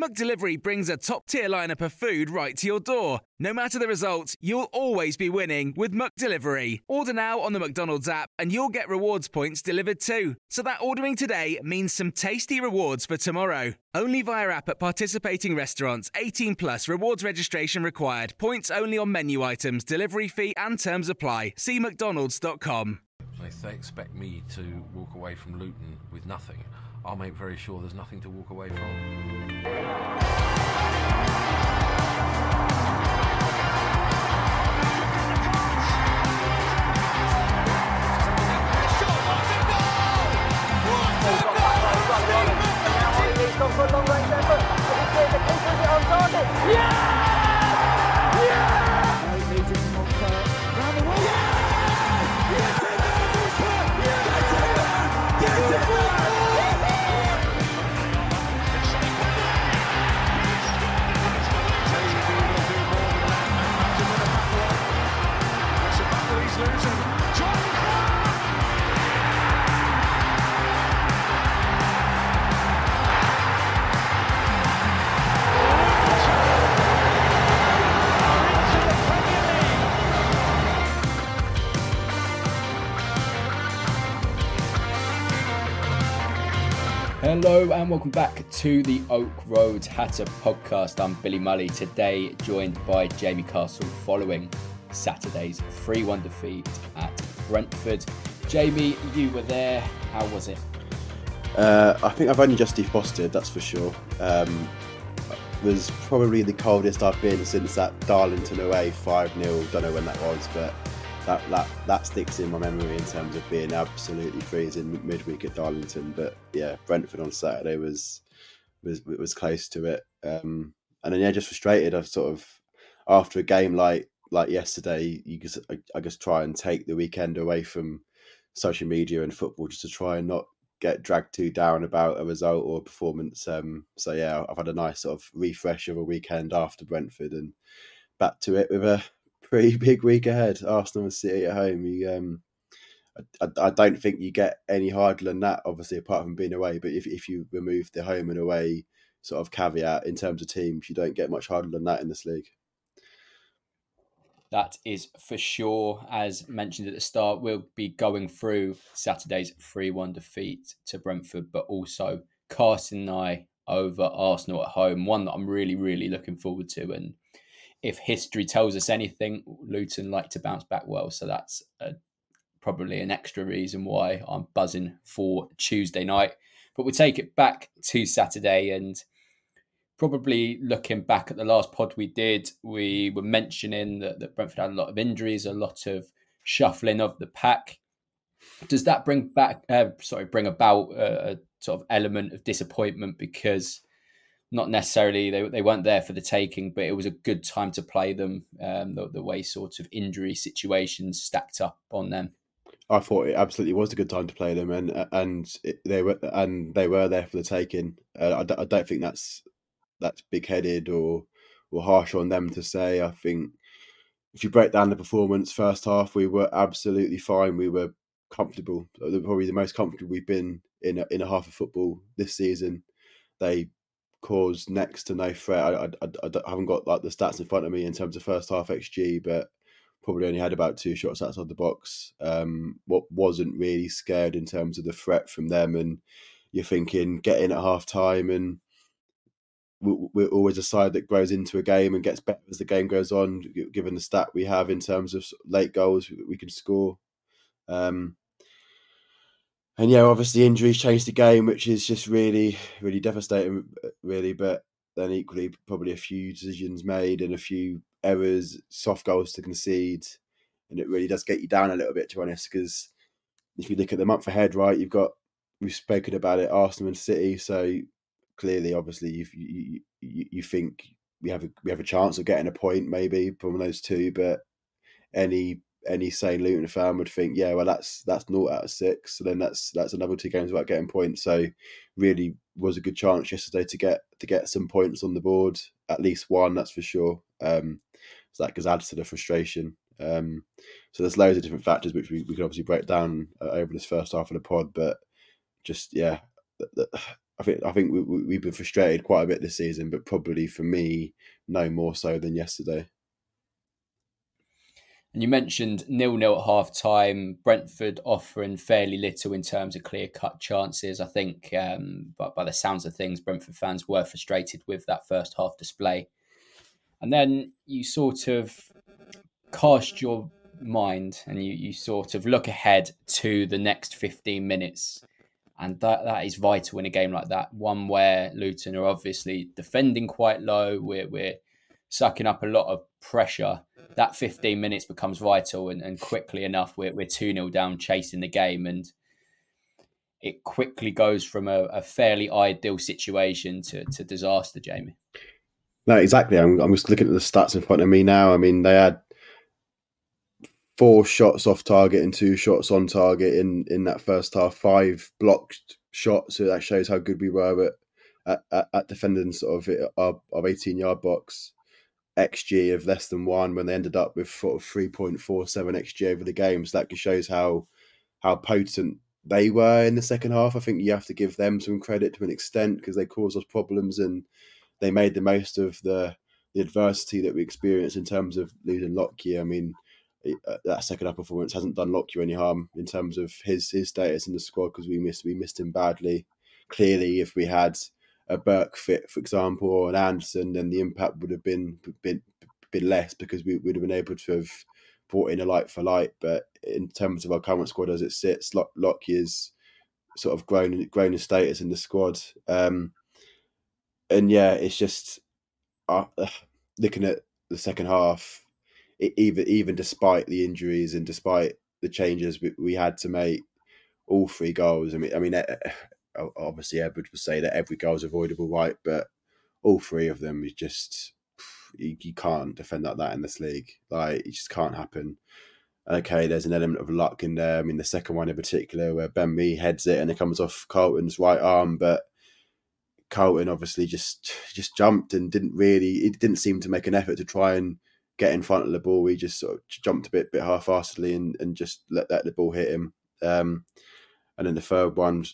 McDelivery brings a top-tier lineup of food right to your door. No matter the result, you'll always be winning with McDelivery. Order now on the McDonald's app and you'll get rewards points delivered too. So that ordering today means some tasty rewards for tomorrow. Only via app at participating restaurants. 18 plus rewards registration required. Points only on menu items, delivery fee and terms apply. See mcdonalds.com. They expect me to walk away from Luton with nothing, I'll make very sure there's nothing to walk away from. And welcome back to the Oak Road Hatter podcast. I'm Billy Mully, today joined by Jamie Castle following Saturday's 3 1 defeat at Brentford. Jamie, you were there. How was it? Uh, I think I've only just defrosted, that's for sure. Um, was probably the coldest I've been since that Darlington away 5 0. Don't know when that was, but that, that, that sticks in my memory in terms of being absolutely freezing midweek at Darlington. But yeah, Brentford on Saturday was was was close to it. Um, and then yeah, just frustrated. I've sort of after a game like like yesterday, you just I, I just try and take the weekend away from social media and football just to try and not get dragged too down about a result or a performance. Um, so yeah, I've had a nice sort of refresh of a weekend after Brentford and back to it with a pretty big week ahead. Arsenal and City at home. You, um, I, I, don't think you get any harder than that, obviously, apart from being away. But if, if you remove the home and away sort of caveat in terms of teams, you don't get much harder than that in this league. That is for sure. As mentioned at the start, we'll be going through Saturday's 3 1 defeat to Brentford, but also casting eye over Arsenal at home. One that I'm really, really looking forward to. And if history tells us anything, Luton like to bounce back well. So that's a, probably an extra reason why I'm buzzing for Tuesday night. But we'll take it back to Saturday and probably looking back at the last pod we did, we were mentioning that, that Brentford had a lot of injuries, a lot of shuffling of the pack. Does that bring back, uh, sorry, bring about a, a sort of element of disappointment because not necessarily they, they weren't there for the taking, but it was a good time to play them. Um, the, the way sort of injury situations stacked up on them. I thought it absolutely was a good time to play them, and and it, they were and they were there for the taking. Uh, I, d- I don't think that's that's big headed or or harsh on them to say. I think if you break down the performance, first half we were absolutely fine. We were comfortable, probably the most comfortable we've been in a, in a half of football this season. They caused next to no threat. I, I, I, I, haven't got like the stats in front of me in terms of first half xG, but probably only had about two shots outside the box. Um, what wasn't really scared in terms of the threat from them, and you're thinking get in at half time, and we're always a side that grows into a game and gets better as the game goes on. Given the stat we have in terms of late goals we can score. Um, and yeah, obviously injuries changed the game, which is just really, really devastating, really. But then equally, probably a few decisions made and a few errors, soft goals to concede, and it really does get you down a little bit, to be honest. Because if you look at the month ahead, right, you've got we've spoken about it, Arsenal and City. So clearly, obviously, you you, you, you think we have a we have a chance of getting a point maybe from those two, but any any sane Luton fan would think, yeah, well, that's that's naught out of six. So then that's that's another two games without getting points. So really was a good chance yesterday to get to get some points on the board, at least one, that's for sure. Um, so that adds to the frustration. Um, so there's loads of different factors which we, we could obviously break down uh, over this first half of the pod, but just yeah, I think I think we, we've been frustrated quite a bit this season, but probably for me, no more so than yesterday. And you mentioned nil nil at half time. Brentford offering fairly little in terms of clear cut chances. I think, um, but by the sounds of things, Brentford fans were frustrated with that first half display. And then you sort of cast your mind and you, you sort of look ahead to the next 15 minutes. And that, that is vital in a game like that. One where Luton are obviously defending quite low. We're, we're sucking up a lot of pressure that 15 minutes becomes vital and, and quickly enough we're, we're 2-0 down chasing the game. And it quickly goes from a, a fairly ideal situation to, to disaster jamie. No exactly. I'm, I'm just looking at the stats in front of me now. I mean they had four shots off target and two shots on target in in that first half five blocked shots. So that shows how good we were at at, at defending sort of our, our 18 yard box xG of less than one when they ended up with sort of 3.47 xG over the games. So that just shows how how potent they were in the second half. I think you have to give them some credit to an extent because they caused us problems and they made the most of the the adversity that we experienced in terms of losing Lockyer. I mean, uh, that second half performance hasn't done Lockyer any harm in terms of his his status in the squad because we missed we missed him badly. Clearly, if we had a Burke fit, for example, or an Anderson, then the impact would have been been been less because we would have been able to have brought in a light for light. But in terms of our current squad as it sits, Lock, is sort of grown grown in status in the squad. Um, and yeah, it's just uh, looking at the second half. It, even even despite the injuries and despite the changes we, we had to make, all three goals. I mean, I mean, eh, eh, obviously Edwards would say that every goal is avoidable, right? But all three of them is just you, you, can't defend like that in this league. Like it just can't happen. Okay, there's an element of luck in there. I mean, the second one in particular, where Ben Mee heads it and it comes off Carlton's right arm, but Carlton obviously just just jumped and didn't really. It didn't seem to make an effort to try and get in front of the ball. He just sort of jumped a bit, bit half-heartedly and, and just let, let the ball hit him. Um, and then the third one,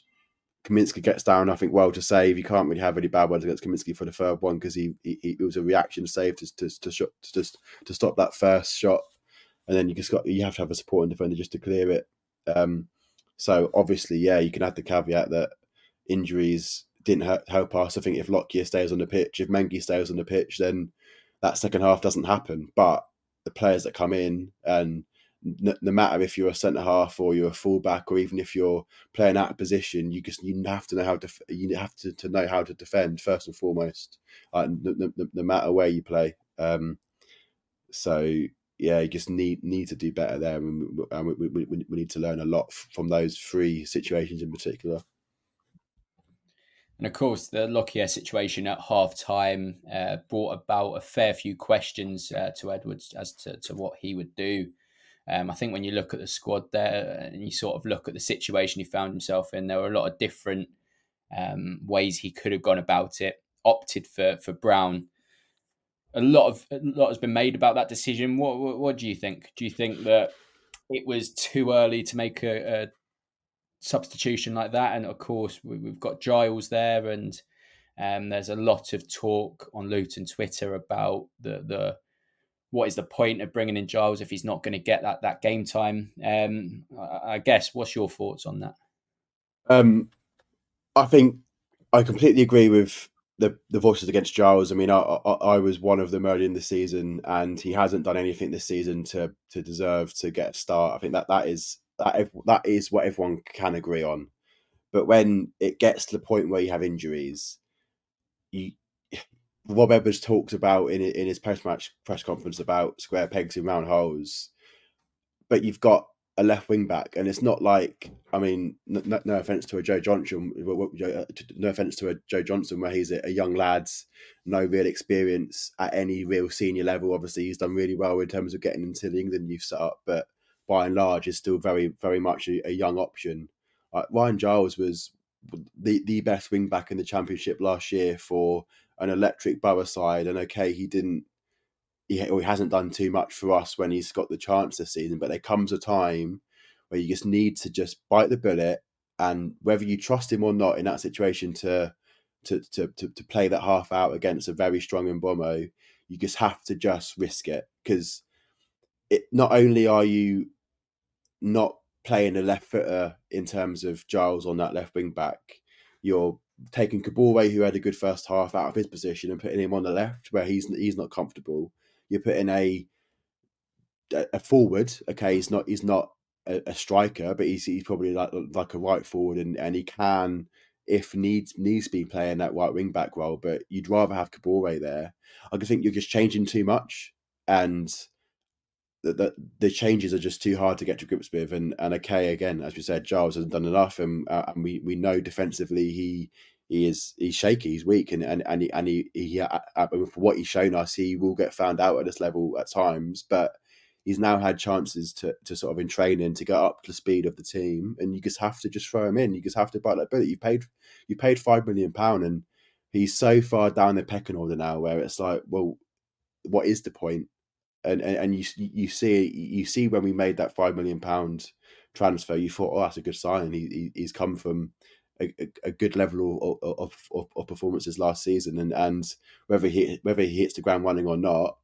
Kaminski gets down, I think, well to save. You can't really have any bad words against Kaminski for the third one because he, he, he, it was a reaction save to to to, shot, to, to, to stop that first shot, and then you just got you have to have a supporting defender just to clear it. Um, so obviously, yeah, you can add the caveat that injuries didn't help us. I think if Lockyer stays on the pitch, if Mengi stays on the pitch, then that second half doesn't happen. But the players that come in and no, no matter if you're a centre half or you're a fullback or even if you're playing out of position, you just you have to know how to you have to, to know how to defend first and foremost, no, no, no, matter where you play. Um, so yeah, you just need need to do better there, and we, we, we, we need to learn a lot from those three situations in particular. And of course, the Lockyer situation at half time uh, brought about a fair few questions uh, to Edwards as to, to what he would do. Um, I think when you look at the squad there and you sort of look at the situation he found himself in, there were a lot of different um, ways he could have gone about it. Opted for for Brown. A lot of a lot has been made about that decision. What what, what do you think? Do you think that it was too early to make a, a substitution like that? And of course, we, have got Giles there, and um, there's a lot of talk on Luton Twitter about the the what is the point of bringing in Giles if he's not going to get that that game time? Um, I, I guess. What's your thoughts on that? Um, I think I completely agree with the the voices against Giles. I mean, I, I, I was one of them early in the season, and he hasn't done anything this season to to deserve to get a start. I think that that is that that is what everyone can agree on. But when it gets to the point where you have injuries, you Rob Edwards talks about in in his post match press conference about square pegs in round holes, but you've got a left wing back, and it's not like I mean, no, no offense to a Joe Johnson, uh, no offense to a Joe Johnson, where he's a, young lad, no real experience at any real senior level. Obviously, he's done really well in terms of getting into the England youth setup, but by and large, is still very very much a, a young option. Like Ryan Giles was the the best wing back in the championship last year for an electric Boro side, and okay, he didn't he, or he hasn't done too much for us when he's got the chance this season. But there comes a time where you just need to just bite the bullet, and whether you trust him or not in that situation to to to to, to play that half out against a very strong Mbeumo, you just have to just risk it because it not only are you not playing a left footer in terms of Giles on that left wing back, you're taking Kabore, who had a good first half, out of his position and putting him on the left where he's he's not comfortable you're putting a a forward. Okay, he's not he's not a, a, striker, but he's he's probably like like a right forward, and, and he can, if needs needs be playing that right wing back role. But you'd rather have Kabore there. I think you're just changing too much, and the, the, the changes are just too hard to get to grips with. And and okay, again, as we said, Giles hasn't done enough, and uh, and we we know defensively he he is he's shaky, he's weak, and and and he, and he, he uh, uh, for what he's shown us, he will get found out at this level at times. But he's now had chances to to sort of in training to get up to the speed of the team, and you just have to just throw him in. You just have to bite that bullet. You paid you paid five million pound, and he's so far down the pecking order now where it's like, well, what is the point? And and, and you you see you see when we made that five million pound transfer, you thought, oh, that's a good sign. He, he he's come from a, a, good level of, of, of, performances last season, and, and whether he whether he hits the ground running or not,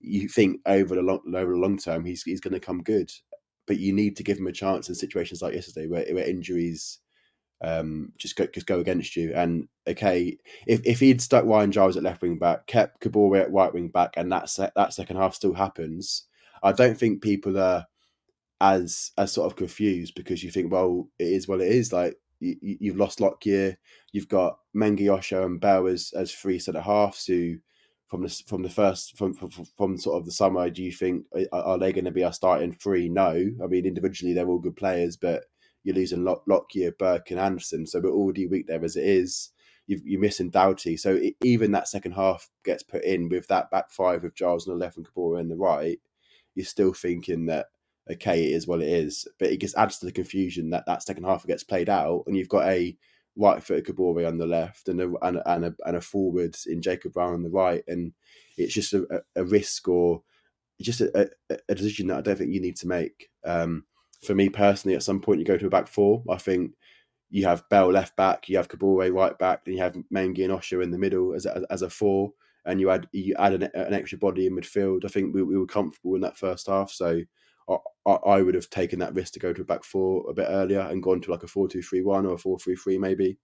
you think over the long over the long term he's he's going to come good. But you need to give him a chance in situations like yesterday where, where injuries um, just go just go against you. And okay, if, if he'd stuck Ryan Giles at left wing back, kept Kabore at right wing back, and that se- that second half still happens, I don't think people are as as sort of confused because you think, well, it is what it is. Like you, have lost Lockyer. You've got Mengi, Osho, and Bell as as three centre halves who, from the from the first from, from, from sort of the summer, do you think are they going to be our starting three? No, I mean individually they're all good players, but you're losing Lock, Lockyer, Burke, and Anderson, so we're already weak there as it is. you are missing Doughty, so it, even that second half gets put in with that back five with Giles on the left and Kabore on the right. You're still thinking that okay, it is what it is. But it just adds to the confusion that that second half gets played out, and you've got a right footed Kabore on the left and a, and a, and a, and a forward in Jacob Brown on the right, and it's just a, a risk or just a, a, decision that I don't think you need to make. Um, for me personally, at some point you go to a back four. I think you have Bell left back, you have Kabore right back, then you have Mengi and Osho in the middle as a, as a four, and you add you add an, an extra body in midfield. I think we, we were comfortable in that first half, so I, I would have taken that risk to go to a back four a bit earlier and gone to like a four two three one or a four three three maybe,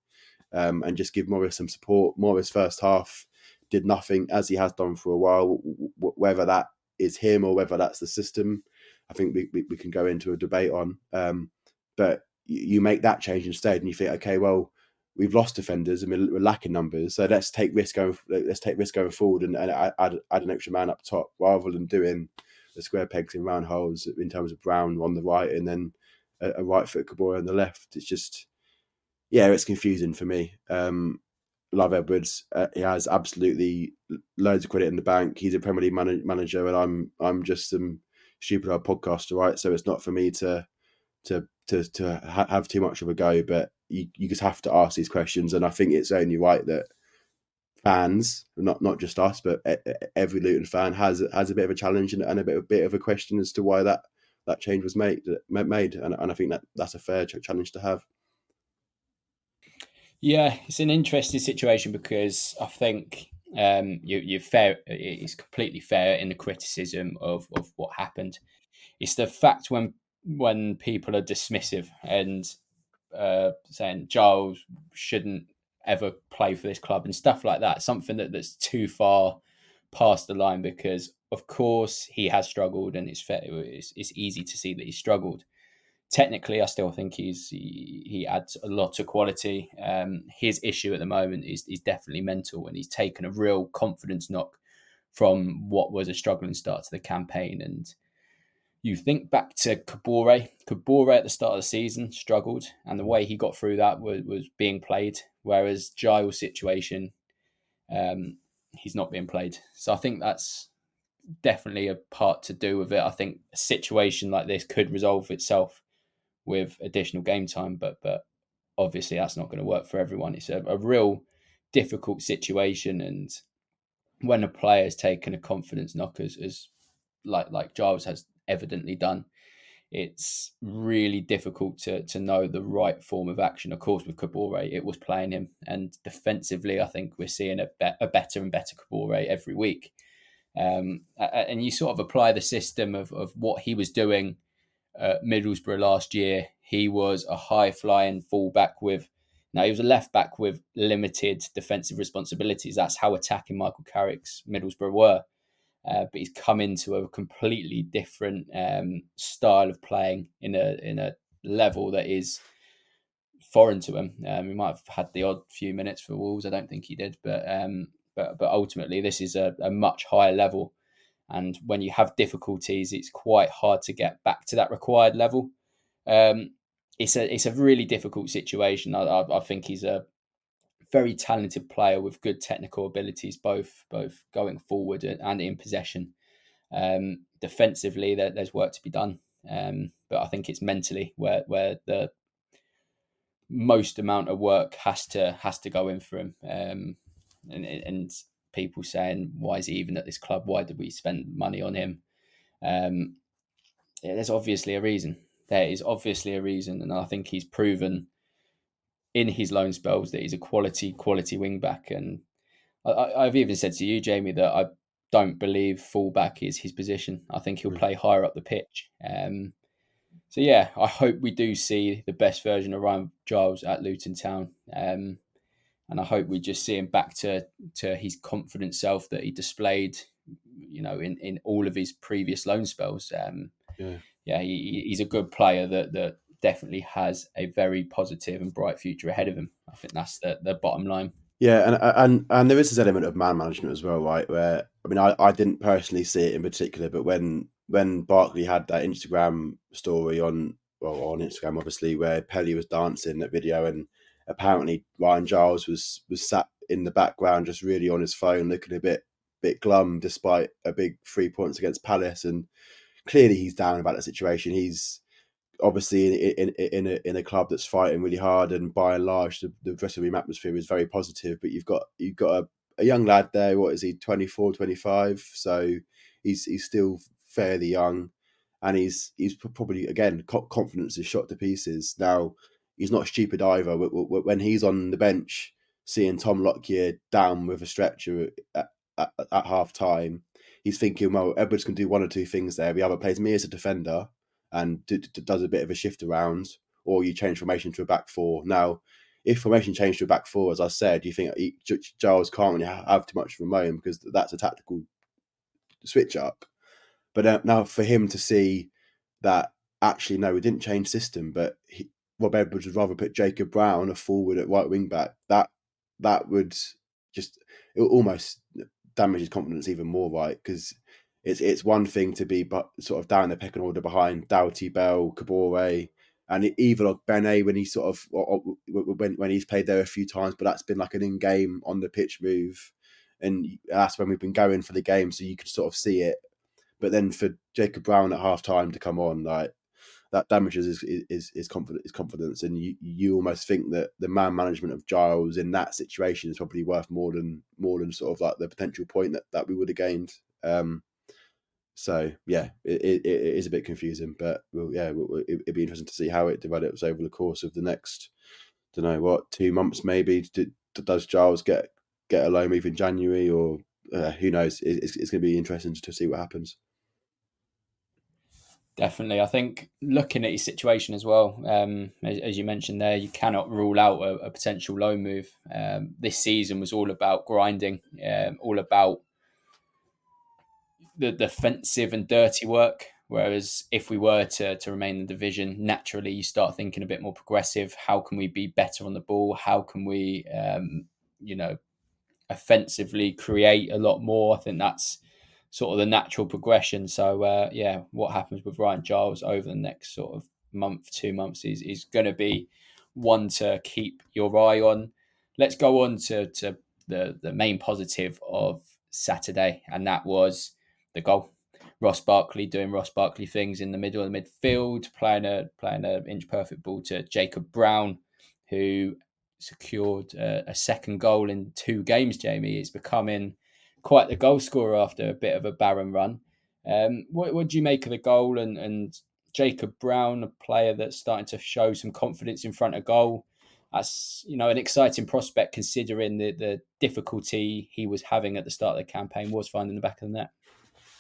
um, and just give Morris some support. Morris first half did nothing as he has done for a while. Whether that is him or whether that's the system, I think we, we, we can go into a debate on. Um, but you make that change instead, and you think, okay, well, we've lost defenders and we're, lacking numbers, so let's take risk going. Let's take risk going forward and, and add, add an extra man up top rather than doing square pegs in round holes in terms of Brown on the right and then a, a right foot Kabore on the left. It's just, yeah, it's confusing for me. Um, love Edwards. Uh, he has absolutely loads of credit in the bank. He's a Premier League man- manager, and I'm I'm just some stupid old podcaster, right? So it's not for me to to to to ha- have too much of a go, but you you just have to ask these questions, and I think it's only right that fans, not not just us, but every Luton fan has has a bit of a challenge and, a bit, a bit of a question as to why that that change was made made, and, and I think that that's a fair challenge to have. Yeah, it's an interesting situation because I think um, you, you're fair. It's completely fair in the criticism of, of what happened. It's the fact when when people are dismissive and uh, saying Giles shouldn't ever play for this club and stuff like that. Something that, that's too far past the line because, of course, he has struggled and it's fair. It's, it's easy to see that he struggled. technically, I still think he's he, he adds a lot of quality. Um, his issue at the moment is is definitely mental, and he's taken a real confidence knock from what was a struggling start to the campaign. And you think back to Kabore. Kabore at the start of the season struggled, and the way he got through that was, was being played. Whereas Giles' situation, um, he's not being played. So I think that's definitely a part to do with it. I think a situation like this could resolve itself with additional game time, but but obviously that's not going to work for everyone. It's a, a real difficult situation, and when a player has taken a confidence knock, as, as like like Giles has evidently done, it's really difficult to to know the right form of action. Of course, with Kabore, it was playing him, and defensively, I think we're seeing a, be- a better and better Kabore every week. Um, and you sort of apply the system of, of what he was doing at Middlesbrough last year. He was a high flying fullback with now he was a left back with limited defensive responsibilities. That's how attacking Michael Carrick's Middlesbrough were. Uh, but he's come into a completely different um, style of playing in a in a level that is foreign to him. Um, he might have had the odd few minutes for Wolves. I don't think he did, but um, but but ultimately this is a, a much higher level. And when you have difficulties, it's quite hard to get back to that required level. Um, it's a it's a really difficult situation. I, I, I think he's a very talented player with good technical abilities, both both going forward and in possession. Um, defensively, there, there's work to be done, um, but I think it's mentally where where the most amount of work has to has to go in for him. Um, and, and people saying, "Why is he even at this club? Why did we spend money on him?" Um, yeah, there's obviously a reason. There is obviously a reason, and I think he's proven in his loan spells that he's a quality quality wing back. And I, have even said to you, Jamie, that I don't believe fullback is his position. I think he'll mm. play higher up the pitch. Um, so yeah, I hope we do see the best version of Ryan Giles at Luton Town. Um, and I hope we just see him back to to his confident self that he displayed, you know, in, in all of his previous loan spells. Um, yeah, yeah he, he's a good player that that definitely has a very positive and bright future ahead of him. I think that's the the bottom line. Yeah, and uh, and and there is this element of man management as well, right? Where I mean, I, I didn't personally see it in particular, but when when Barkley had that Instagram story on well on Instagram, obviously, where Pelly was dancing that video and apparently Ryan Giles was was sat in the background just really on his phone looking a bit bit glum despite a big three points against Palace and clearly he's down about the situation he's obviously in in in a, in a club that's fighting really hard and by and large the, the dressing room atmosphere is very positive but you've got you've got a, a young lad there what is he 24 25 so he's he's still fairly young and he's he's probably again confidence is shot to pieces now he's not stupid either. When he's on the bench, seeing Tom Lockyer down with a stretcher at, at, at half time, he's thinking, well, Edwards can do one or two things there. He either plays me as a defender and d- d- does a bit of a shift around, or you change formation to a back four. Now, if formation changed to a back four, as I said, you think he, Giles can't really have too much of a moment because that's a tactical switch up. But uh, now for him to see that actually, no, we didn't change system, but he, Rob Edwards would rather put Jacob Brown a forward at right wing back. That that would just it almost damage his confidence even more, right? Because it's it's one thing to be but sort of down the pecking order behind Doughty, Bell, Kabore, and even like Benet when he sort of when when he's played there a few times, but that's been like an in game on the pitch move, and that's when we've been going for the game, so you can sort of see it. But then for Jacob Brown at half time to come on, like that damages his his, his confidence, his confidence, and you you almost think that the man management of Giles in that situation is probably worth more than more than sort of like the potential point that, that we would have gained. Um, so yeah, it, it, it is a bit confusing, but well, yeah, it, would be interesting to see how it develops over the course of the next, don't know what, two months maybe. does Giles get get a loan move in January, or uh, who knows? it's, it's going to be interesting to see what happens. Definitely, I think looking at his situation as well, um, as, as, you mentioned there, you cannot rule out a, a potential loan move. Um, this season was all about grinding, um, all about the defensive and dirty work. Whereas if we were to to remain in the division, naturally you start thinking a bit more progressive. How can we be better on the ball? How can we, um, you know, offensively create a lot more? I think that's sort of the natural progression. So uh, yeah, what happens with Ryan Giles over the next sort of month, two months is is going to be one to keep your eye on. Let's go on to to the the main positive of Saturday, and that was the goal. Ross Barkley doing Ross Barkley things in the middle of the midfield, playing a playing a inch perfect ball to Jacob Brown, who secured a, a second goal in two games. Jamie is becoming quite the goal scorer after a bit of a barren run. Um, what, what do you make of the goal and, and Jacob Brown, a player that's starting to show some confidence in front of goal? That's you know an exciting prospect considering the the difficulty he was having at the start of the campaign was finding the back of the net.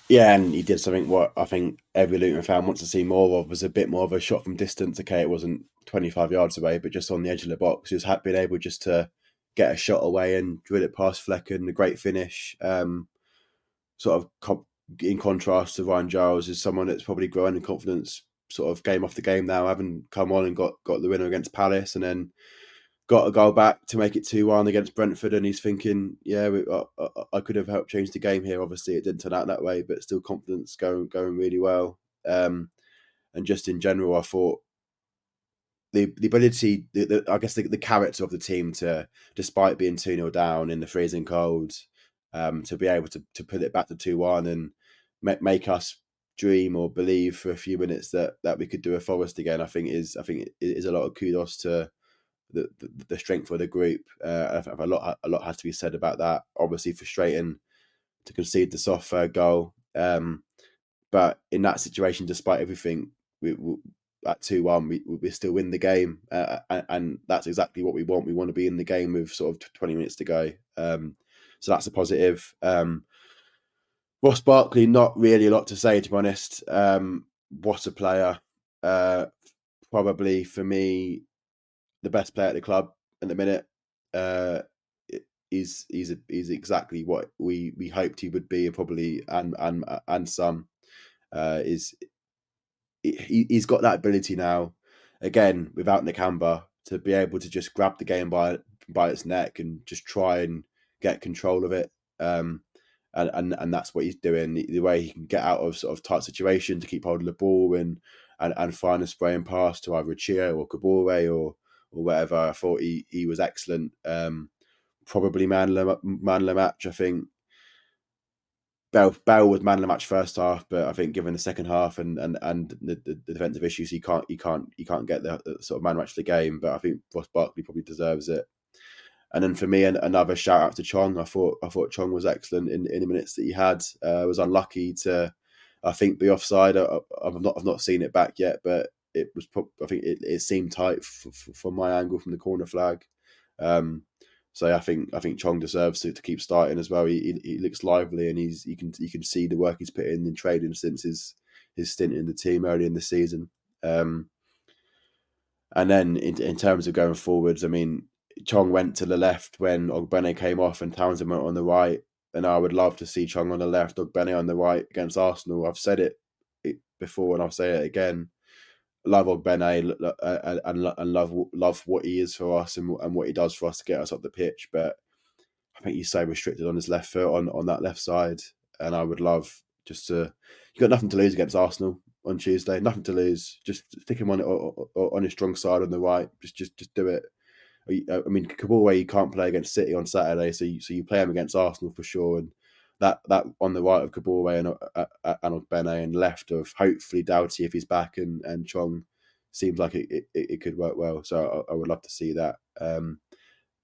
Yeah, and he did something what I think every Luton fan wants to see more of was a bit more of a shot from distance. Okay, it wasn't 25 yards away, but just on the edge of the box. He was being able just to get a shot away and drill it past Flekken, a great finish. Um, sort of in contrast to Ryan Giles, is someone that's probably growing in confidence sort of game off the game now, having come on and got, got the winner against Palace and then got a goal back to make it 2 1 against Brentford. And he's thinking, yeah, we, I, I, could have helped change the game here. Obviously, it didn't turn out that way, but still confidence going going really well. Um, and just in general, I thought the the ability, the, the, I guess the, the character of the team to, despite being 2 0 down in the freezing cold, um, to be able to, to put it back to 2 1 and make, make us dream or believe for a few minutes that, that we could do a Forest again, I think is I think is a lot of kudos to the, the, strength of the group. Uh, a lot a lot has to be said about that. Obviously frustrating to concede the soft goal, um, but in that situation, despite everything, we, we at two one, we we still win the game, uh, and, and, that's exactly what we want. We want to be in the game with sort of twenty minutes to go. Um, so that's a positive. Um, Ross Barkley, not really a lot to say to be honest. Um, what a player! Uh, probably for me, the best player at the club at the minute. Uh, he's a, he's exactly what we we hoped he would be, probably and and and some. Uh, is he, he's got that ability now, again without Nakamba, to be able to just grab the game by by its neck and just try and get control of it. Um, and, and and that's what he's doing. The, the, way he can get out of sort of tight situation to keep hold of the ball and and, and find a spraying pass to either Chio or Kabore or or whatever. I thought he, he was excellent. Um, probably man of, the match. I think Bell Bell was man of the match first half, but I think given the second half and and, and the, the, the defensive issues, he can't he can't he can't get the, the sort of man match of the game. But I think Ross Barkley probably deserves it. And then for me, another shout out to Chong. I thought I thought Chong was excellent in, in the minutes that he had. Uh, was unlucky to, I think, be offside. I, have not I've not seen it back yet, but it was. I think it, it seemed tight f- f- from my angle from the corner flag. Um, so I think I think Chong deserves to, to keep starting as well. He, he, he looks lively and he's you can you can see the work he's put in in training since his his stint in the team early in the season. Um, and then in, in terms of going forwards, I mean, Chong went to the left when Ogbene came off and Townsend went on the right. And I would love to see Chong on the left, Ogbene on the right against Arsenal. I've said it before and I'll say it again love Ogbene uh, and, and and love love what he is for us and, and what he does for us to get us up the pitch. But I think he's so restricted on his left foot on, on that left side, and I would love just to. You got nothing to lose against Arsenal on Tuesday. Nothing to lose. Just stick him on on his strong side on the right. Just just just do it. I mean, Kabore, you can't play against City on Saturday, so you, so you play him against Arsenal for sure. And that that on the right of Kabore and uh, uh, and Bene and left of hopefully Doughty if he's back and and Chong seems like it, it, it could work well. So I, I, would love to see that. Um,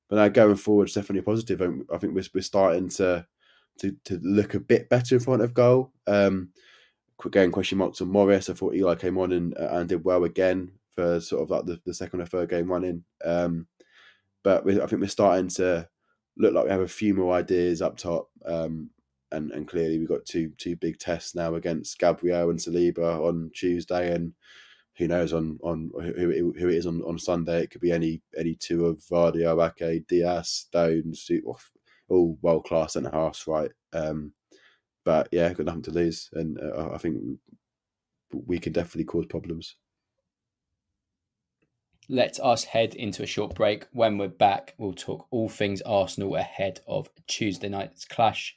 but now going forward, it's definitely positive. I think we're we're starting to to to look a bit better in front of goal. Um, again, question marks on Morris. I thought Eli came on and and did well again for sort of like the, the second or third game running. Um, but we, I think we're starting to look like we have a few more ideas up top. Um, and and clearly we've got two two big tests now against Gabriel and Saliba on Tuesday, and who knows on on who, who it is on, on Sunday. It could be any any two of Vardy, Ake, Dias, Stones, all world class and halves, right? Um, but yeah, got nothing to lose, and uh, I think we can definitely cause problems. Let us head into a short break. When we're back, we'll talk all things Arsenal ahead of Tuesday night's clash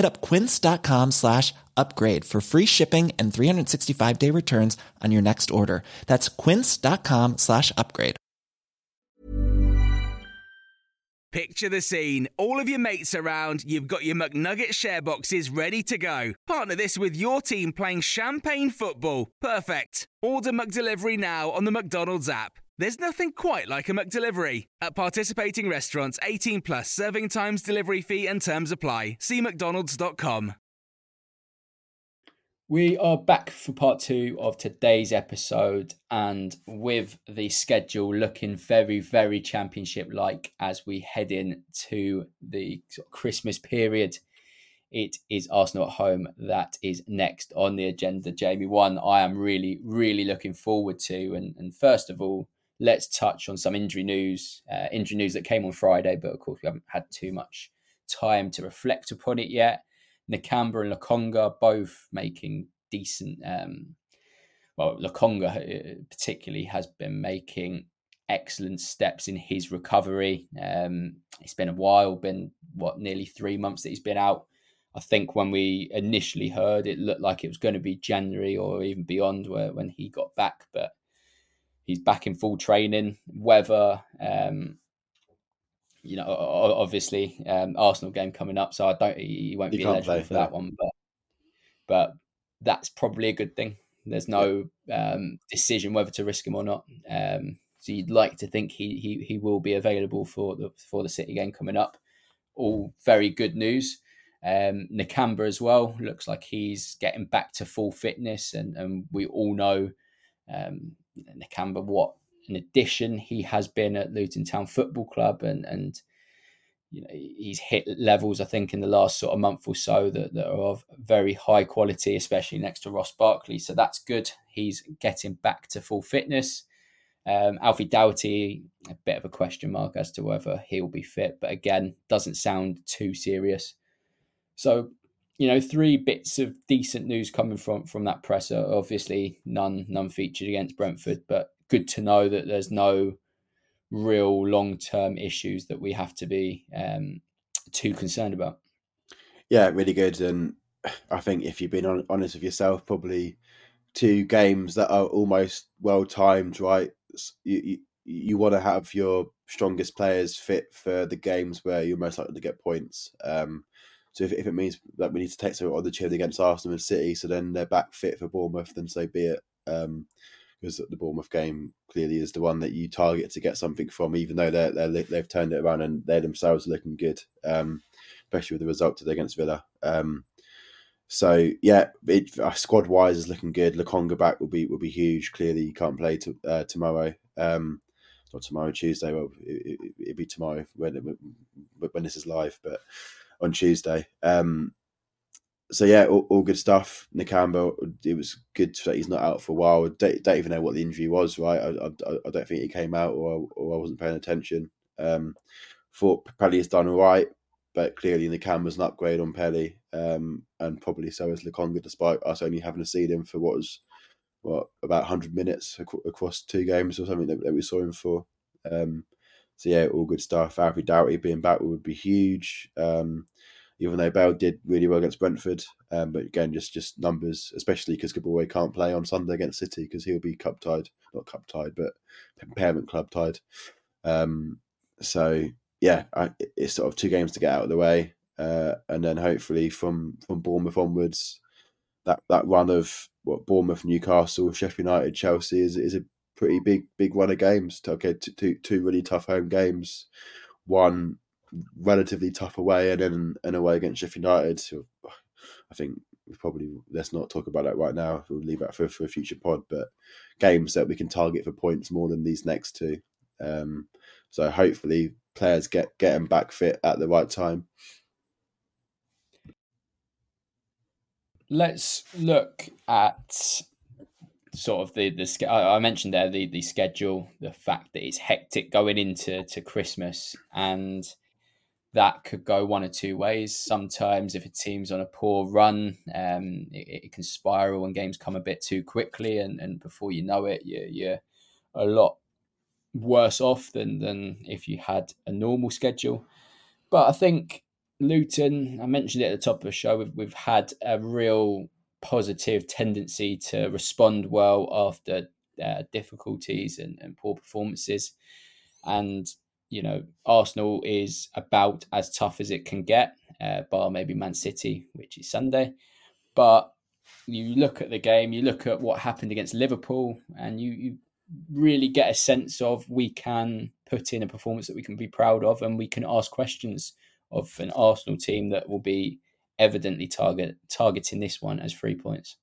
Hit up quince.com slash upgrade for free shipping and 365 day returns on your next order. That's quince.com slash upgrade. Picture the scene. All of your mates around, you've got your McNugget share boxes ready to go. Partner this with your team playing champagne football. Perfect. Order McDelivery now on the McDonald's app. There's nothing quite like a McDelivery. At participating restaurants, 18 plus serving times, delivery fee, and terms apply. See McDonald's.com. We are back for part two of today's episode, and with the schedule looking very, very championship like as we head in to the Christmas period. It is Arsenal at home that is next on the agenda. Jamie, one I am really, really looking forward to. And, and first of all, let's touch on some injury news. Uh, injury news that came on Friday, but of course we haven't had too much time to reflect upon it yet. Nakamba and Lokonga both making decent. Um, well, Lokonga uh, particularly has been making excellent steps in his recovery. Um, it's been a while, been what nearly three months that he's been out. I think when we initially heard, it looked like it was going to be January or even beyond where when he got back, but he's back in full training. Whether um, you know, obviously, um, Arsenal game coming up, so I don't. He won't be eligible play, for that one, but but that's probably a good thing. There's no um, decision whether to risk him or not. Um, so you'd like to think he, he he will be available for the for the City game coming up. All very good news. Um, Nakamba as well looks like he's getting back to full fitness, and and we all know um, Nakamba what an addition he has been at Luton Town Football Club, and and you know he's hit levels I think in the last sort of month or so that, that are of very high quality, especially next to Ross Barkley. So that's good. He's getting back to full fitness. Um, Alfie Doughty, a bit of a question mark as to whether he'll be fit, but again, doesn't sound too serious. So, you know, three bits of decent news coming from from that presser. Obviously, none none featured against Brentford, but good to know that there's no real long term issues that we have to be um, too concerned about. Yeah, really good. And I think if you've been honest with yourself, probably two games that are almost well timed, right? You, you, you want to have your strongest players fit for the games where you're most likely to get points. Um, so if, if it means that we need to take some on the chin against Arsenal and City, so then they're back fit for Bournemouth, then so be it. Um, because the Bournemouth game clearly is the one that you target to get something from, even though they're, they're they've turned it around and they themselves are looking good, um, especially with the result today against Villa. Um, so yeah, it, uh, squad wise is looking good. Lokonga back will be will be huge. Clearly, you can't play to, uh, tomorrow. Um, not tomorrow, Tuesday. Well, it, will it, be tomorrow when when this is live, but on Tuesday. Um, so yeah, all, all, good stuff. Nakamba, it was good that he's not out for a while. Don't, don't even know what the injury was, right? I, I, I, don't think he came out, or or I wasn't paying attention. Um, thought Pelly has done all right, but clearly Nakamba's an upgrade on Pelly, um, and probably so is Lokonga, despite us only having to see him for what was what about hundred minutes across two games or something that, that we saw him for. Um, so yeah, all good stuff. Alfie Doughty being back would be huge. Um, even though Bale did really well against Brentford. Um, but again, just just numbers, especially because Kabore can't play on Sunday against City because he'll be cup tied, not cup tied, but impairment club tied. Um, so yeah, I, it's sort of two games to get out of the way, uh, and then hopefully from from Bournemouth onwards, that that run of what Bournemouth, Newcastle, Sheffield United, Chelsea is is a pretty big big run of games. Okay, two two really tough home games, one relatively tough away, and then an away against Sheffield United. I think we probably let's not talk about that right now. We'll leave that for for a future pod. But games that we can target for points more than these next two. Um, so hopefully players get get them back fit at the right time. Let's look at sort of the the I mentioned there the the schedule, the fact that it's hectic going into to Christmas, and that could go one or two ways. Sometimes, if a team's on a poor run, um, it, it, can spiral and games come a bit too quickly, and, and before you know it, you're, you're a lot worse off than than if you had a normal schedule. But I think Luton, I mentioned it at the top of the show, we've, we've had a real positive tendency to respond well after uh, difficulties and, and poor performances. And, you know, Arsenal is about as tough as it can get, uh, bar maybe Man City, which is Sunday. But you look at the game, you look at what happened against Liverpool, and you, you really get a sense of we can put in a performance that we can be proud of and we can ask questions of an Arsenal team that will be evidently target targeting this one as three points.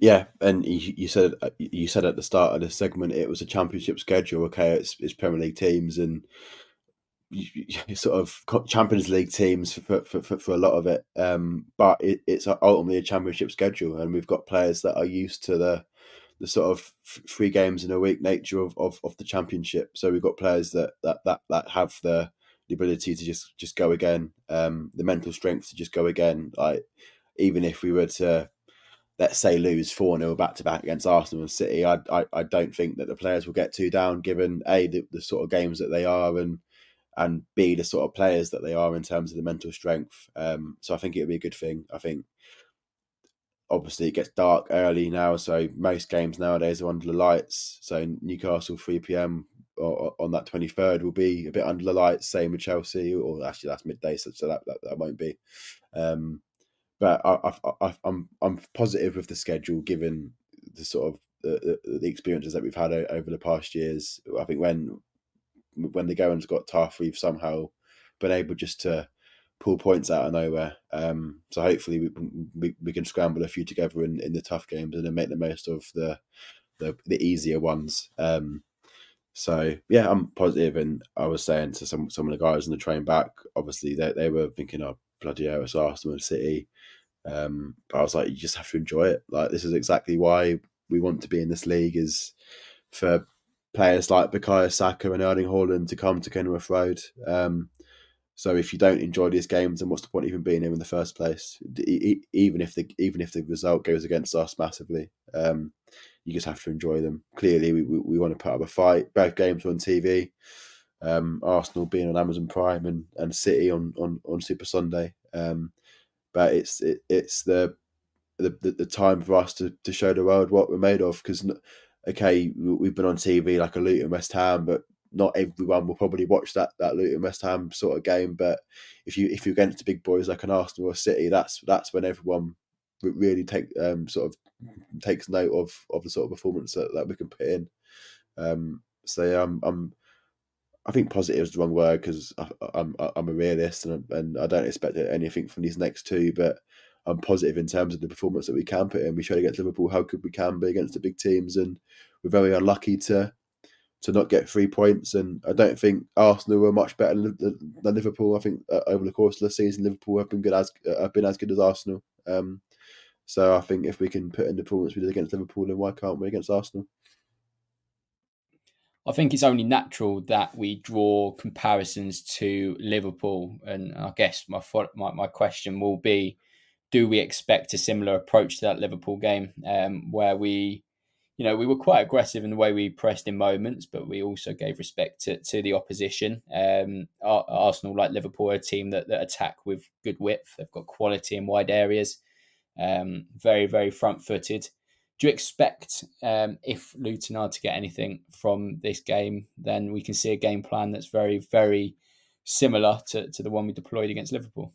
Yeah, and you, said you said at the start of the segment it was a championship schedule. Okay, it's, it's Premier League teams and sort of Champions League teams for for, for, for a lot of it. Um, but it, it's ultimately a championship schedule, and we've got players that are used to the the sort of three games in a week nature of, of, of the championship. So we've got players that that that, that have the the ability to just just go again, um, the mental strength to just go again. Like even if we were to let's say lose four 0 back to back against Arsenal and City, I, I, I don't think that the players will get too down given a the, the sort of games that they are and and be the sort of players that they are in terms of the mental strength. Um, so I think it would be a good thing. I think obviously it gets dark early now, so most games nowadays are under the lights. So Newcastle three pm on that 23rd will be a bit under the lights, same with Chelsea, or actually that's midday, so, that, that, that won't be. Um, but I, I, I'm I'm positive with the schedule given the sort of the, the, the experiences that we've had over the past years. I think when when the goings got tough, we've somehow been able just to pull points out of nowhere. Um, so hopefully we, we, we can scramble a few together in, in the tough games and then make the most of the the, the easier ones. Um, so yeah, I'm positive, and I was saying to some some of the guys on the train back, obviously they they were thinking, "Oh bloody hell, it's Arsenal City," um, but I was like, you just have to enjoy it. Like this is exactly why we want to be in this league is for players like Bukayo Saka and Erling Haaland to come to Kenilworth Road. Um, so if you don't enjoy these games, then what's the point even being here in the first place? Even if the even if the result goes against us massively, um, you just have to enjoy them. Clearly, we, we, we want to put up a fight. Both games are on TV. Um, Arsenal being on Amazon Prime and, and City on, on, on Super Sunday. Um, but it's it, it's the, the the time for us to, to show the world what we're made of. Because okay, we've been on TV like a Luton West Ham, but not everyone will probably watch that that Luton West Ham sort of game. But if you if you're against the big boys like an Arsenal or City, that's that's when everyone really take um, sort of takes note of of the sort of performance that, that we can put in. Um, so yeah, I'm, I'm I think positive is the wrong word because I'm I'm a realist and and I don't expect anything from these next two, but I'm positive in terms of the performance that we can put in. We showed against Liverpool how good we can be against the big teams, and we're very unlucky to to not get three points. And I don't think Arsenal were much better than, Liverpool. I think uh, over the course of the season, Liverpool have been good as uh, have been as good as Arsenal. Um, so I think if we can put in the performance we did against Liverpool, then why can't we against Arsenal? I think it's only natural that we draw comparisons to Liverpool, and I guess my my, my question will be: Do we expect a similar approach to that Liverpool game, um, where we, you know, we were quite aggressive in the way we pressed in moments, but we also gave respect to, to the opposition. Um, Arsenal, like Liverpool, are a team that, that attack with good width. They've got quality in wide areas um, very, very front footed. Do you expect um, if Luton are to get anything from this game, then we can see a game plan that's very, very similar to, to the one we deployed against Liverpool?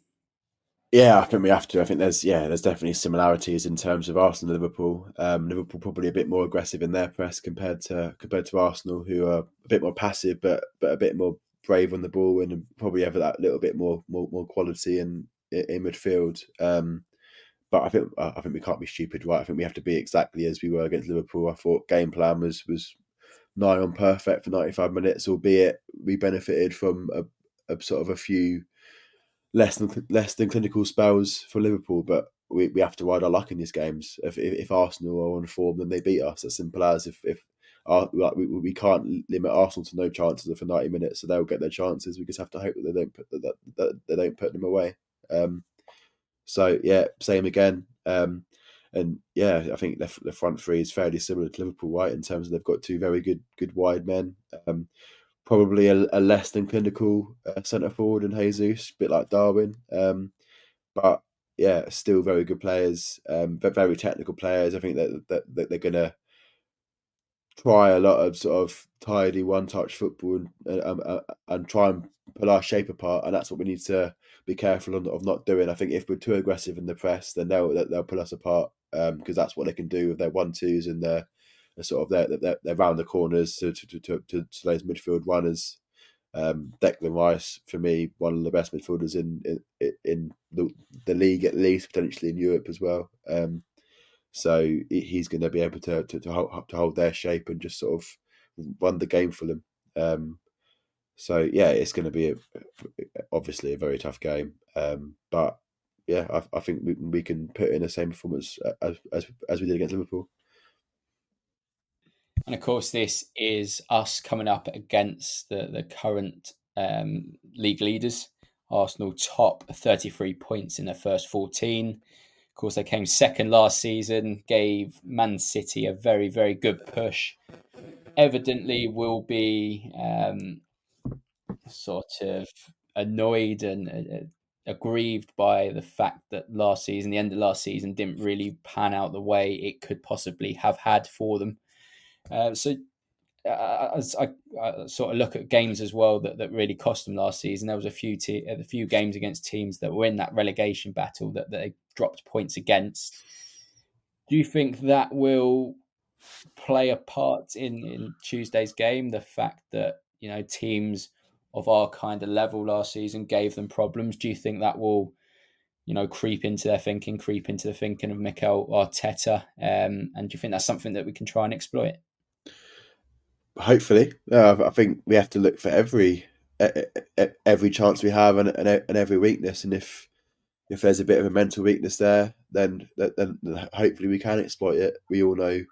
Yeah, I think we have to. I think there's yeah, there's definitely similarities in terms of Arsenal and Liverpool. Um, Liverpool probably a bit more aggressive in their press compared to compared to Arsenal, who are a bit more passive, but but a bit more brave on the ball and probably have that little bit more more, more quality in in midfield. Um, but I think I think we can't be stupid, right? I think we have to be exactly as we were against Liverpool. I thought game plan was was nigh on perfect for ninety five minutes, albeit we benefited from a, a, sort of a few less than less than clinical spells for Liverpool, but. We, we have to ride our luck in these games. If, if, if Arsenal are on form, then they beat us. As simple as if if our, like we, we can't limit Arsenal to no chances for ninety minutes, so they'll get their chances. We just have to hope that they don't put that, that they don't put them away. Um, so yeah, same again. Um, and yeah, I think the, the front three is fairly similar to Liverpool, right? In terms of they've got two very good good wide men. Um, probably a, a, less than clinical uh, centre forward in Jesus, a bit like Darwin. Um, but yeah, still very good players, um, but very technical players. I think that, that, that they're gonna try a lot of sort of tidy one touch football and, um, uh, and try and pull our shape apart, and that's what we need to be careful of not doing. I think if we're too aggressive in the press, then they'll they'll pull us apart because um, that's what they can do with their one twos and their sort of their, their, their round the corners to to, to, to, to those midfield runners. Um, Declan Rice for me, one of the best midfielders in in, in the, the league at least, potentially in Europe as well. Um, so he's going to be able to to, to hold, to hold their shape and just sort of run the game for them. Um, so yeah, it's going to be a, obviously a very tough game, um, but yeah, I, I, think we, we can put in the same performance as, as as we did against Liverpool. And of course, this is us coming up against the the current um, league leaders. Arsenal top 33 points in their first 14. Of course, they came second last season, gave Man City a very, very good push. Evidently, will be um, sort of annoyed and uh, aggrieved by the fact that last season, the end of last season, didn't really pan out the way it could possibly have had for them. Uh, so, uh, as I, I, sort of look at games as well that, that really cost them last season, there was a few te- a few games against teams that were in that relegation battle that, that they dropped points against. Do you think that will play a part in, in Tuesday's game? The fact that you know teams of our kind of level last season gave them problems. Do you think that will, you know, creep into their thinking, creep into the thinking of Mikel Arteta? Um, and do you think that's something that we can try and exploit? Hopefully, uh, I think we have to look for every every chance we have and, and every weakness, and if if there's a bit of a mental weakness there, then then, then hopefully we can exploit it. We all know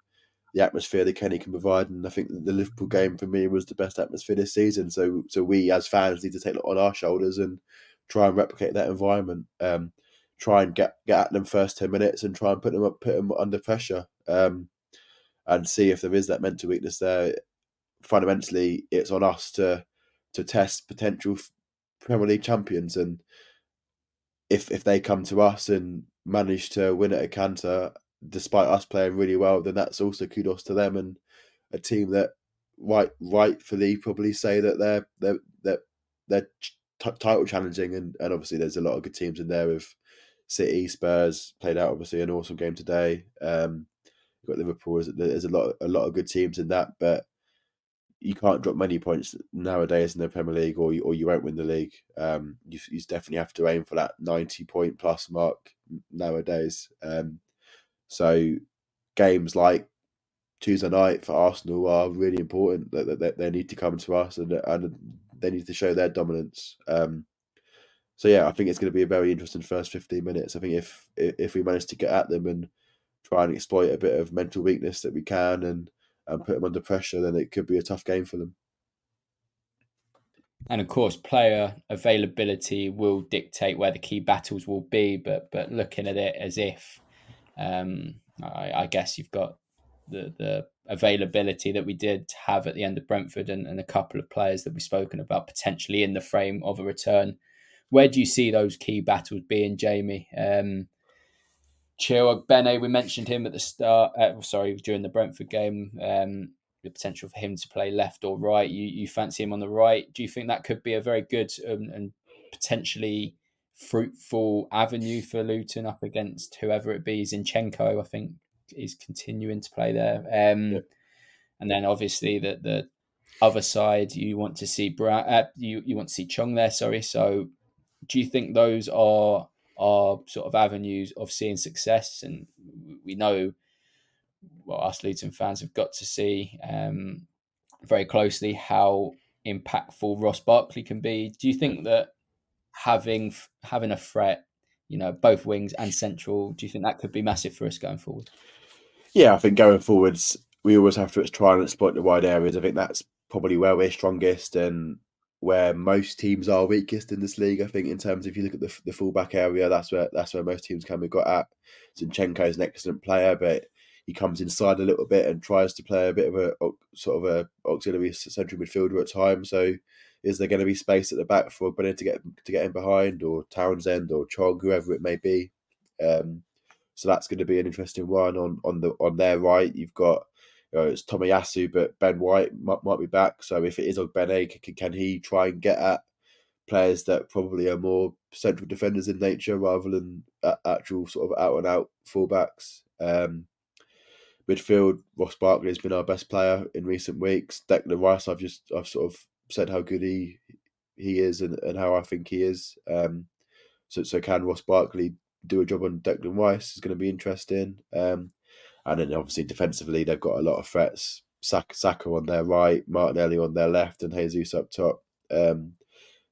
the atmosphere that Kenny can provide. And I think the Liverpool game for me was the best atmosphere this season. So so we as fans need to take it on our shoulders and try and replicate that environment. Um, try and get get at them first ten minutes and try and put them up, put them under pressure. Um, and see if there is that mental weakness there. Fundamentally, it's on us to to test potential Premier League champions, and if if they come to us and manage to win at a canter despite us playing really well, then that's also kudos to them and a team that right rightfully probably say that they're they're they're, they're t- title challenging and, and obviously there's a lot of good teams in there with City, Spurs played out obviously an awesome game today. Um, got Liverpool. There's, there's a lot a lot of good teams in that, but you can't drop many points nowadays in the Premier League, or you, or you won't win the league. Um, you, you definitely have to aim for that ninety point plus mark nowadays. Um, so games like Tuesday night for Arsenal are really important. That they, they, need to come to us and and they need to show their dominance. Um, so yeah, I think it's going to be a very interesting first fifteen minutes. I think if if we manage to get at them and try and exploit a bit of mental weakness that we can and and put them under pressure, then it could be a tough game for them. And of course, player availability will dictate where the key battles will be. But but looking at it as if um, I, I, guess you've got the the availability that we did have at the end of Brentford and, and a couple of players that we've spoken about potentially in the frame of a return. Where do you see those key battles being, Jamie? Um, Chiedo Ogbene, we mentioned him at the start. Uh, sorry, during the Brentford game, um, the potential for him to play left or right. You you fancy him on the right? Do you think that could be a very good um, and potentially fruitful avenue for Luton up against whoever it be. Zinchenko, I think, is continuing to play there. Um, yeah. And then obviously the the other side, you want to see Brown, uh, you you want to see Chong there. Sorry. So, do you think those are are sort of avenues of seeing success. And we know, well, us Luton fans have got to see um, very closely how impactful Ross Barkley can be. Do you think that having having a threat, you know, both wings and central, do you think that could be massive for us going forward? Yeah, I think going forwards, we always have to try and exploit the wide areas. I think that's probably where we're strongest and where most teams are weakest in this league. I think in terms of if you look at the the fullback area, that's where that's where most teams can be got at. Zinchenko is an excellent player, but he comes inside a little bit and tries to play a bit of a sort of a auxiliary central midfielder at times. So is there going to be space at the back for Bennett to get to get in behind, or Townsend, or Chong, whoever it may be? Um, so that's going to be an interesting one on on the on their right. You've got you know, it's Tomiyasu, but Ben White might, might be back. So if it is on Ogbene, can, can he try and get at players that probably are more central defenders in nature rather than actual sort of out and out fullbacks? Um, midfield, Ross Barkley has been our best player in recent weeks. Declan Rice, I've just I've sort of said how good he he is and, and how I think he is. Um, so so can Ross Barkley do a job on Declan Rice is going to be interesting. Um, and then obviously defensively, they've got a lot of threats. Saka, on their right, Martinelli on their left, and Jesus up top. Um,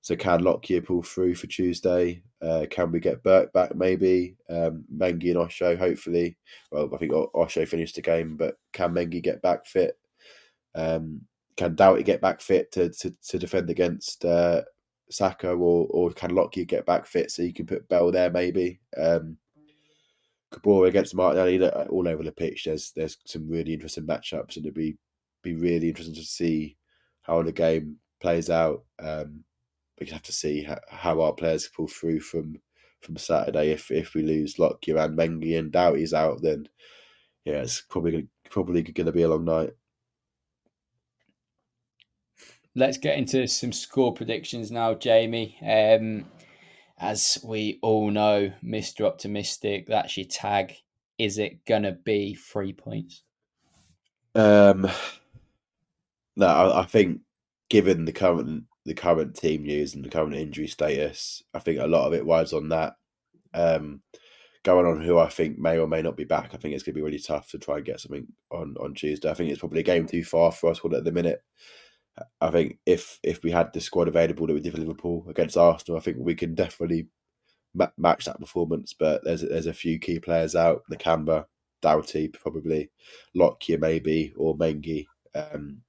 so can Lockyer pull through for Tuesday? Uh, can we get Burke back maybe? Um, Mengi and Osho, hopefully. Well, I think Osho finished the game, but can Mengi get back fit? Um, can Doughty get back fit to, to, to defend against uh, Saka, or or can Lockyer get back fit so you can put Bell there maybe? Um, Kabore against Martinelli, all over the pitch. There's there's some really interesting matchups, and it'd be be really interesting to see how the game plays out. Um, we have to see how, how, our players pull through from from Saturday. If if we lose Lockyer and Mengi and Doughty's out, then yeah, it's probably probably going to be a long night. Let's get into some score predictions now, Jamie. Um, as we all know, Mr. Optimistic, that's your tag. Is it gonna be three points? Um, no, I, I think given the current the current team news and the current injury status, I think a lot of it rides on that. Um, going on who I think may or may not be back, I think it's going to be really tough to try and get something on on Tuesday. I think it's probably a game too far for us at the minute. I think if if we had the squad available that we did for Liverpool against Arsenal, I think we can definitely ma- match that performance. But there's there's a few key players out: Nakamba, Doughty, probably Lockyer, maybe, or Mengi. Um,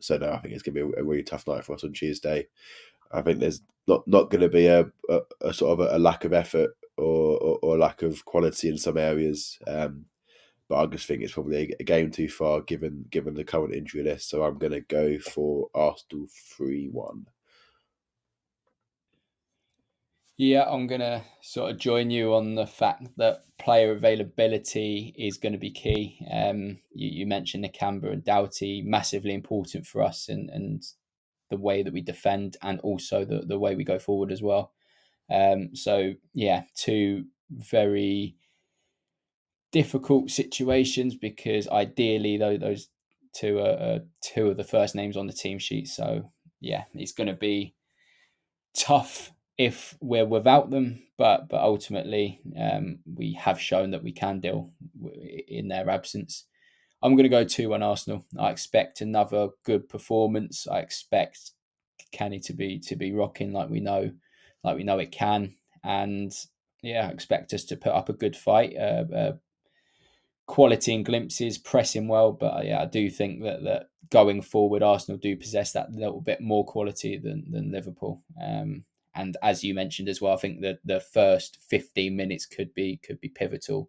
so no, I think it's to be a, a, really tough night for us on Tuesday. I think there's not not going to be a, a, a, sort of a, lack of effort or, or, or lack of quality in some areas. Um, but I just think it's probably a game too far given given the current injury list. So I'm going to go for Arsenal three one. Yeah, I'm going to sort of join you on the fact that player availability is going to be key. Um, you, you mentioned Nakamba and Doughty, massively important for us and, and the way that we defend and also the, the way we go forward as well. Um, so, yeah, two very difficult situations because ideally though those two are, two of the first names on the team sheet. So yeah, it's going to be tough if we're without them, but but ultimately um, we have shown that we can deal in their absence. I'm going to go two one Arsenal. I expect another good performance. I expect Kenny to be to be rocking like we know, like we know it can, and yeah, I expect us to put up a good fight. Uh, uh, quality and glimpses, pressing well. But uh, yeah, I do think that that going forward, Arsenal do possess that little bit more quality than than Liverpool. Um, and as you mentioned as well, I think that the first 15 minutes could be could be pivotal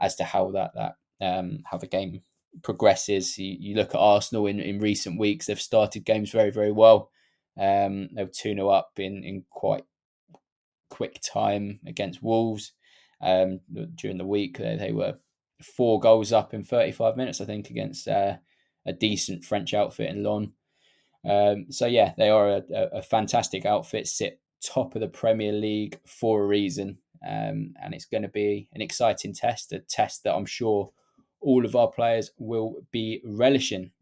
as to how that that um, how the game progresses. You, you look at Arsenal in, in recent weeks; they've started games very very well. Um, they were two 0 up in in quite quick time against Wolves. Um, during the week, they, they were four goals up in 35 minutes, I think, against uh, a decent French outfit in Lyon. Um, so yeah, they are a, a, fantastic outfit. Sit top of the Premier League for a reason, um, and it's going to be an exciting test. A test that I'm sure all of our players will be relishing.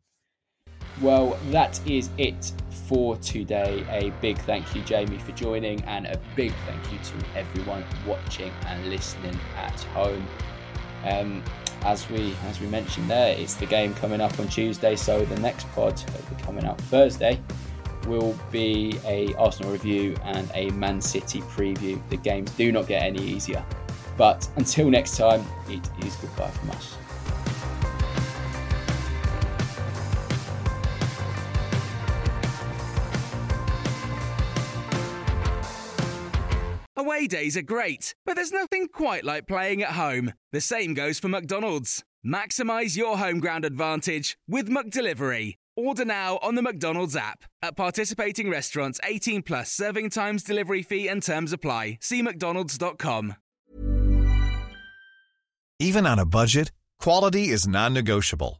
Well, that is it for today. A big thank you, Jamie, for joining, and a big thank you to everyone watching and listening at home. Um, as we as we mentioned there, it's the game coming up on Tuesday, so the next pod coming out Thursday will be a Arsenal review and a Man City preview. The games do not get any easier. But until next time, it is goodbye from us. Away days are great, but there's nothing quite like playing at home. The same goes for McDonald's. Maximize your home ground advantage with McDelivery. Order now on the McDonald's app. At participating restaurants, 18 plus serving times, delivery fee, and terms apply. See McDonald's.com. Even on a budget, quality is non negotiable.